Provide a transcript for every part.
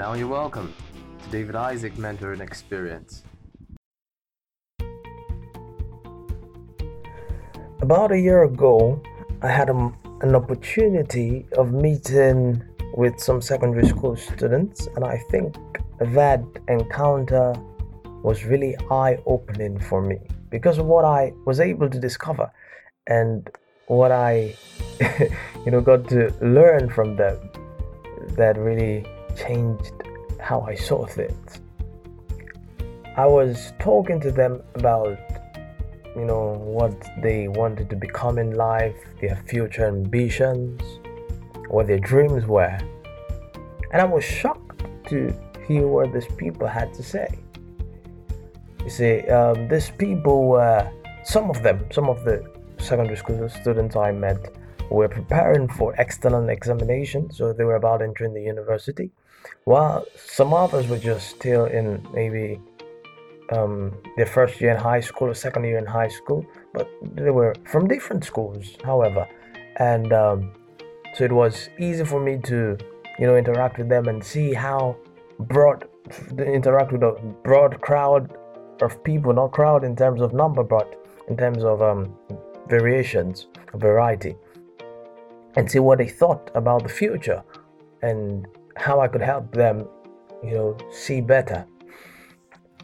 Now you're welcome to David Isaac Mentor and Experience. About a year ago, I had a, an opportunity of meeting with some secondary school students, and I think that encounter was really eye opening for me because of what I was able to discover and what I, you know, got to learn from them that really changed how I saw things. I was talking to them about you know, what they wanted to become in life, their future ambitions, what their dreams were. And I was shocked to hear what these people had to say. You see, um, these people were, some of them, some of the secondary school students I met were preparing for external examination, so they were about entering the university, while some others were just still in maybe um, their first year in high school or second year in high school, but they were from different schools, however, and um, so it was easy for me to, you know, interact with them and see how broad, interact with a broad crowd of people, not crowd in terms of number, but in terms of um, variations, variety, and see what they thought about the future. And how I could help them, you know, see better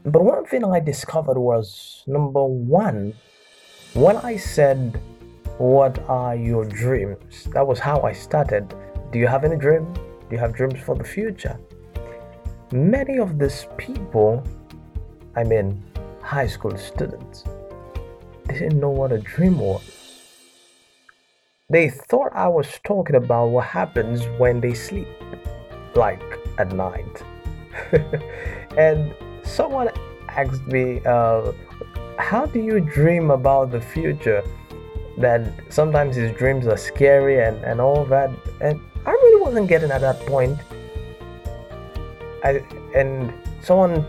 but one thing I discovered was number one, when I said, What are your dreams? That was how I started. Do you have any dream? Do you have dreams for the future? Many of these people, I mean, high school students, they didn't know what a dream was. They thought I was talking about what happens when they sleep, like at night. and someone asked me, uh, How do you dream about the future? That sometimes his dreams are scary and, and all that. And I really wasn't getting at that point. I, and someone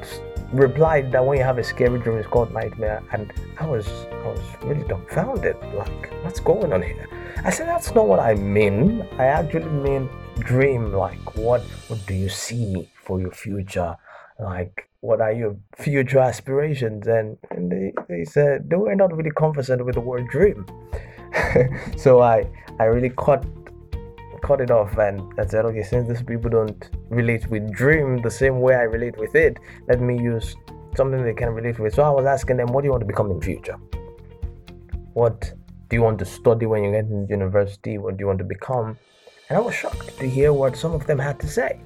replied that when you have a scary dream, it's called nightmare. And I was, I was really dumbfounded. Like, what's going on here? I said, that's not what I mean. I actually mean dream. Like, what, what do you see for your future? like what are your future aspirations? And, and they, they said they were not really conversant with the word dream. So i i really cut cut it off. And I said okay since these people don't relate with dream the same way i relate with it let me use something they can relate with. So i was asking them what do you want to become in future? What do you want to study when you get into university? What do you want to become and i was shocked to hear what some of them had to say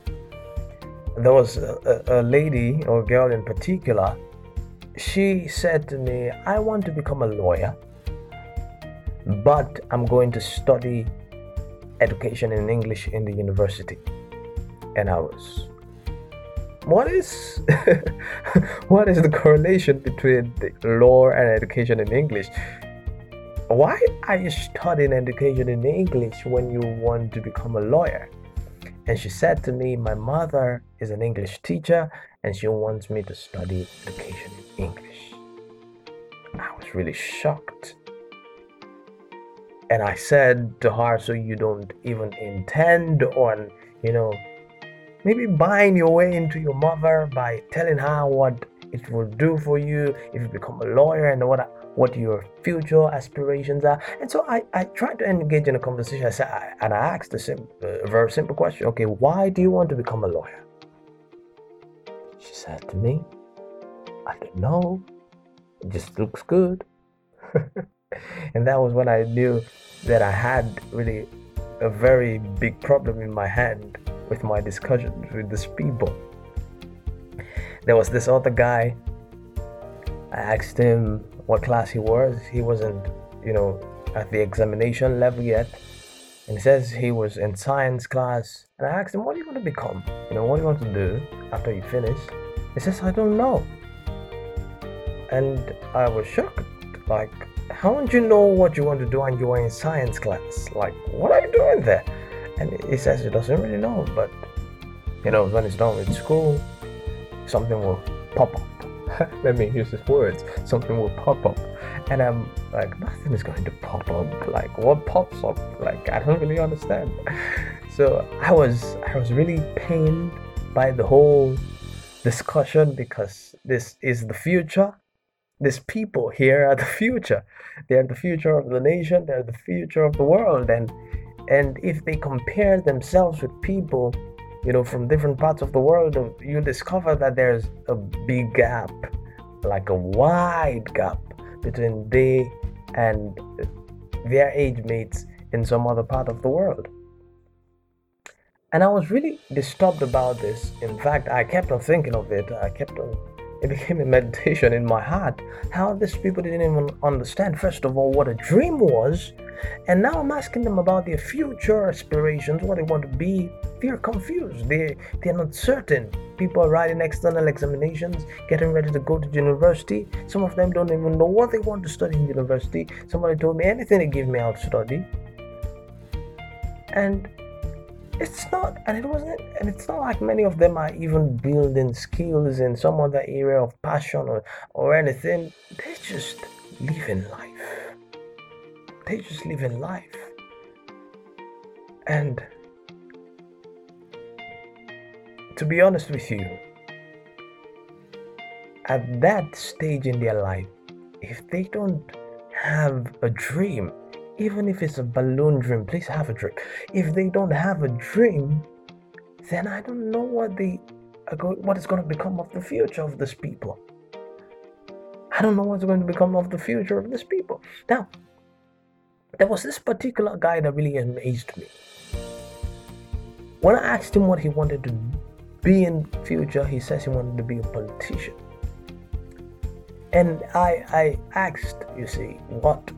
there was a, a, lady or girl in particular. She said to me, I want to become a lawyer, but I'm going to study education in English in the university. And I was, what is what is the correlation between the law and education in English? Why are you studying education in English when you want to become a lawyer? And she said to me, My mother is an English teacher and she wants me to study education in English. I was really shocked. And I said to her, So you don't even intend on, you know, maybe buying your way into your mother by telling her what it will do for you if you become a lawyer and what what your future aspirations are. And so I, I tried to engage in a conversation. I said, and I asked a, very simple question. Okay, why do you want to become a lawyer? She said to me, I don't know. It just looks good. and that was when I knew that I had really a very big problem in my hand with my discussions with these people. There was this other guy. I asked him what class he was. He wasn't, you know, at the examination level yet. And he says he was in science class. And I asked him, What do you want to become? You know, what do you want to do after you finish? He says, I don't know. And I was shocked. Like, how don't you know what you want to do when you are in science class? Like, what are you doing there? And he says he doesn't really know, but you know, when he's done with school, something will pop up let me use his words, something will pop up. And I'm like, nothing is going to pop up. Like, what pops up? Like, I don't really understand. So I was, I was really pained by the whole discussion because this is the future. These people here are the future. They are the future of the nation. They are the future of the world. And and if they compare themselves with people, you know, from different parts of the world, you discover that there's a big gap, like a wide gap between they and their age mates in some other part of the world. And I was really disturbed about this. In fact, I kept on thinking of it. I kept on, it became a meditation in my heart how these people didn't even understand, first of all, what a dream was. And now I'm asking them about their future aspirations, what they want to be. They're confused. They, they're not certain. People are writing external examinations, getting ready to go to university. Some of them don't even know what they want to study in university. Somebody told me anything they give me, I'll study. And it's not and it wasn't and it's not like many of them are even building skills in some other area of passion or, or anything they're just live in life they just live in life and to be honest with you at that stage in their life if they don't have a dream even if it's a balloon dream, please have a dream. If they don't have a dream, then I don't know what they what is going to become of the future of these people. I don't know what's going to become of the future of these people. Now, there was this particular guy that really amazed me. When I asked him what he wanted to be in future, he says he wanted to be a politician. And I I asked, you see, what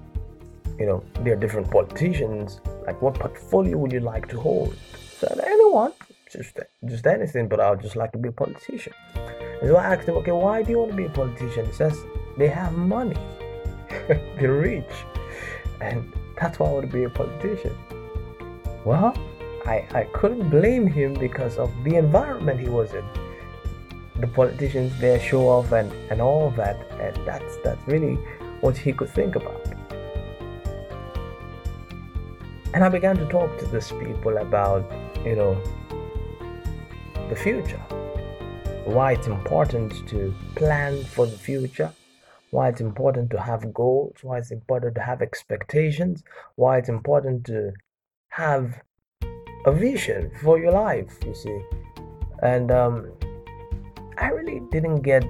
you know, there are different politicians. Like, what portfolio would you like to hold? So, anyone, just just anything, but I would just like to be a politician. And so I asked him, okay, why do you want to be a politician? He says, they have money, they're rich, and that's why I want to be a politician. Well, I, I couldn't blame him because of the environment he was in. The politicians there show off and, and all that, and that's that's really what he could think about. And I began to talk to these people about, you know, the future, why it's important to plan for the future, why it's important to have goals, why it's important to have expectations, why it's important to have a vision for your life, you see. And um, I really didn't get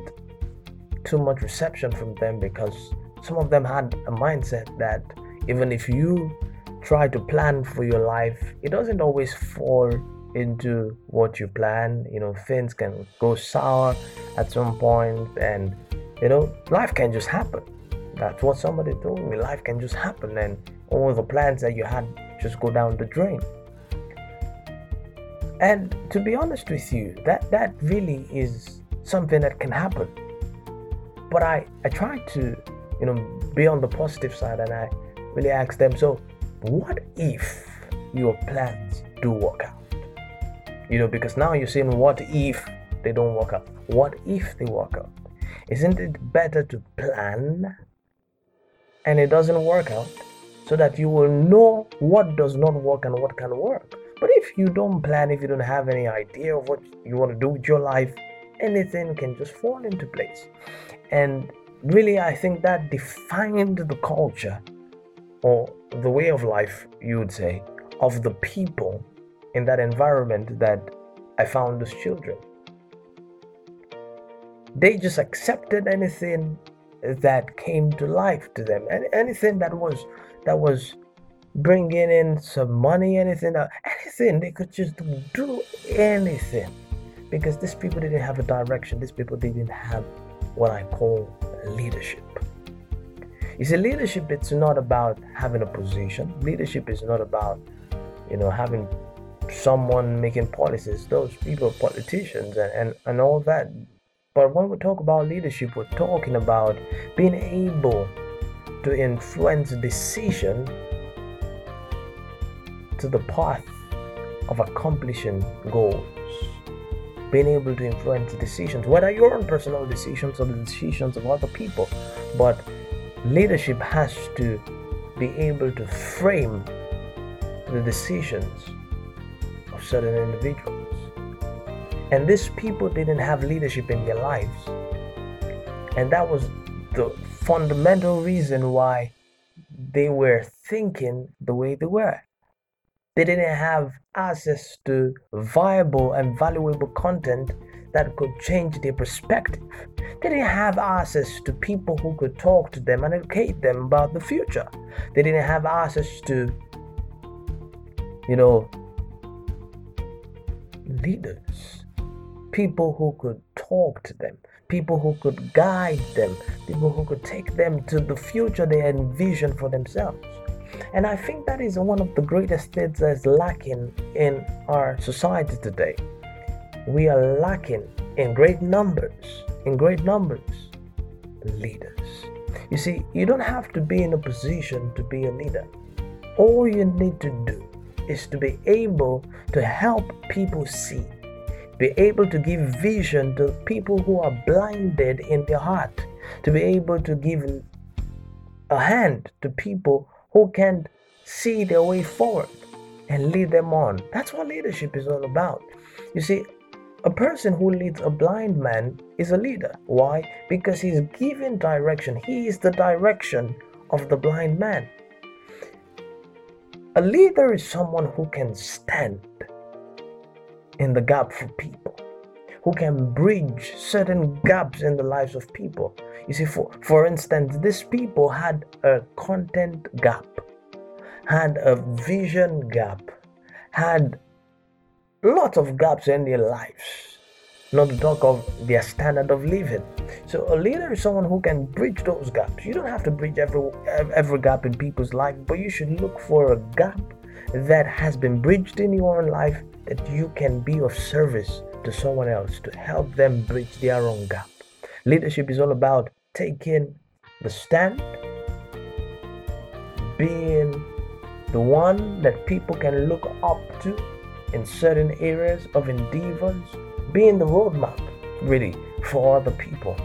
too much reception from them because some of them had a mindset that even if you try to plan for your life, it doesn't always fall into what you plan. You know, things can go sour at some point, and you know, life can just happen. That's what somebody told me. Life can just happen, and all the plans that you had just go down the drain. And to be honest with you, that that really is something that can happen. But I I try to, you know, be on the positive side, and I really ask them, so what if your plans do work out? You know, because now you're saying, what if they don't work out? What if they work out? Isn't it better to plan and it doesn't work out so that you will know what does not work and what can work? But if you don't plan, if you don't have any idea of what you want to do with your life, anything can just fall into place. And really, I think that defined the culture or the way of life, you would say, of the people in that environment that I found as children. They just accepted anything that came to life to them, and anything that was that was bringing in some money, anything, uh, anything they could just do anything, because these people didn't have a direction. These people didn't have what I call leadership. You see, leadership it's not about having a position. Leadership is not about, you know, having someone making policies. Those people, politicians, and, and, and all that. But when we talk about leadership, we're talking about being able to influence decision to the path of accomplishing goals. Being able to influence decisions, whether your own personal decisions or the decisions of other people, but leadership has to be able to frame the decisions of certain individuals. And these people didn't have leadership in their lives. And that was the fundamental reason why they were thinking the way they were. They didn't have access to viable and valuable content that could change their perspective. They didn't have access to people who could talk to them and educate them about the future. They didn't have access to, you know, leaders, people who could talk to them, people who could guide them, people who could take them to the future they envision for themselves. And I think that is one of the greatest things that's lacking in our society today. We are lacking in great numbers, in great numbers, leaders. You see, you don't have to be in a position to be a leader. All you need to do is to be able to help people see, be able to give vision to people who are blinded in their heart, to be able to give a hand to people who can't see their way forward and lead them on. That's what leadership is all about. You see, a person who leads a blind man is a leader. Why? Because he's giving direction. He is the direction of the blind man. A leader is someone who can stand in the gap for people, who can bridge certain gaps in the lives of people. You see, for, for instance, these people had a content gap had a vision gap, had lots of gaps in their lives, not to talk of their standard of living. So a leader is someone who can bridge those gaps. You don't have to bridge every every gap in people's life, but you should look for a gap that has been bridged in your own life that you can be of service to someone else to help them bridge their own gap. Leadership is all about taking the stand, being the one that people can look up to in certain areas of endeavors, being the roadmap really for other people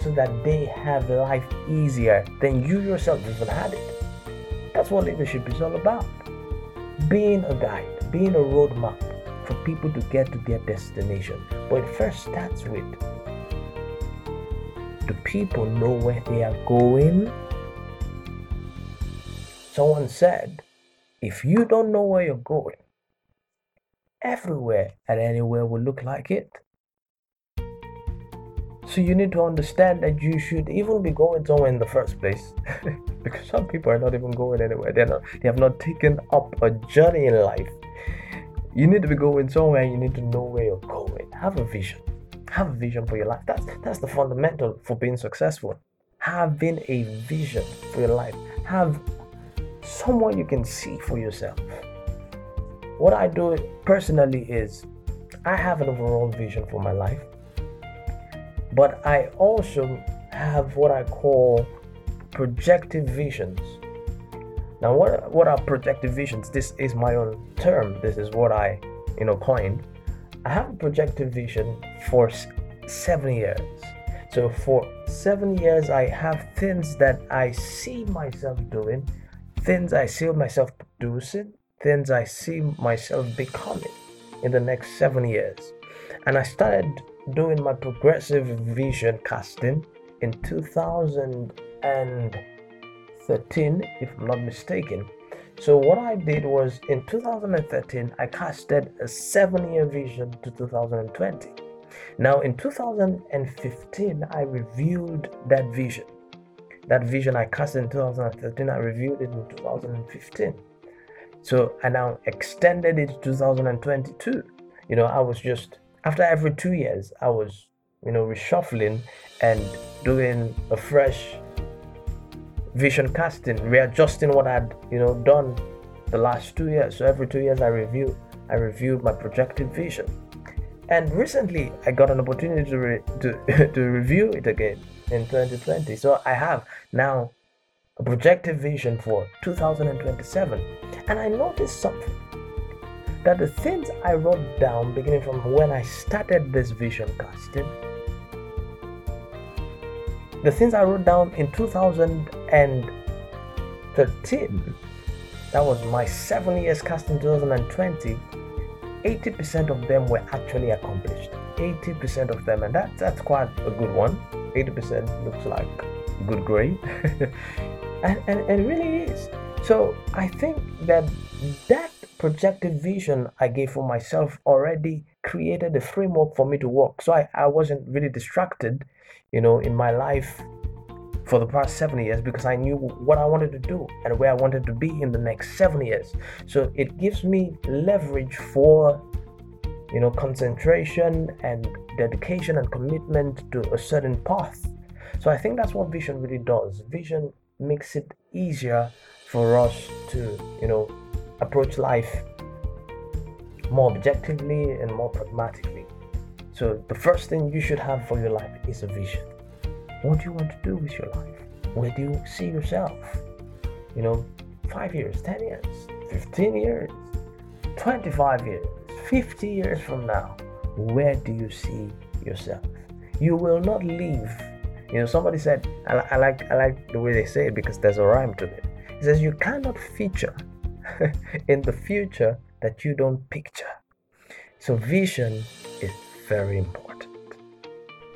so that they have life easier than you yourself even had it. That's what leadership is all about. Being a guide, being a roadmap for people to get to their destination. But it first starts with do people know where they are going? Someone said, if you don't know where you're going, everywhere and anywhere will look like it. So you need to understand that you should even be going somewhere in the first place. because some people are not even going anywhere. They're not they have not taken up a journey in life. You need to be going somewhere you need to know where you're going. Have a vision. Have a vision for your life. That's that's the fundamental for being successful. Having a vision for your life. Have someone you can see for yourself. What I do personally is I have an overall vision for my life, but I also have what I call projective visions. Now, what what are projective visions? This is my own term. This is what I, you know, coined. I have a projective vision for seven years. So for seven years, I have things that I see myself doing things I see myself producing, things I see myself becoming in the next seven years. And I started doing my progressive vision casting in 2013, if I'm not mistaken. So, what I did was in 2013, I casted a seven year vision to 2020. Now, in 2015, I reviewed that vision that vision I cast in 2013, I reviewed it in 2015. So I now extended it to 2022. You know, I was just after every two years, I was, you know, reshuffling and doing a fresh vision casting, readjusting what I'd, you know, done the last two years. So every two years I review, I review my projected vision. And recently I got an opportunity to, re- to, to review it again in 2020. So I have now a projected vision for 2027. And I noticed something that the things I wrote down beginning from when I started this vision casting, the things I wrote down in 2013, mm-hmm. that was my seven years cast in 2020, 80% of them were actually accomplished. 80% of them, and that, that's quite a good one. 80% looks like good grade. and, and, and it really is. So I think that that projected vision I gave for myself already created a framework for me to work. So I, I wasn't really distracted, you know, in my life for the past seven years because I knew what I wanted to do and where I wanted to be in the next seven years. So it gives me leverage for you know concentration and dedication and commitment to a certain path. So I think that's what vision really does. Vision makes it easier for us to, you know, approach life more objectively and more pragmatically. So the first thing you should have for your life is a vision. What do you want to do with your life? Where do you see yourself? You know, five years, 10 years, 15 years, 25 years, 50 years from now, where do you see yourself? You will not leave. You know, somebody said, I, I like I like the way they say it because there's a rhyme to it. It says you cannot feature in the future that you don't picture. So vision is very important.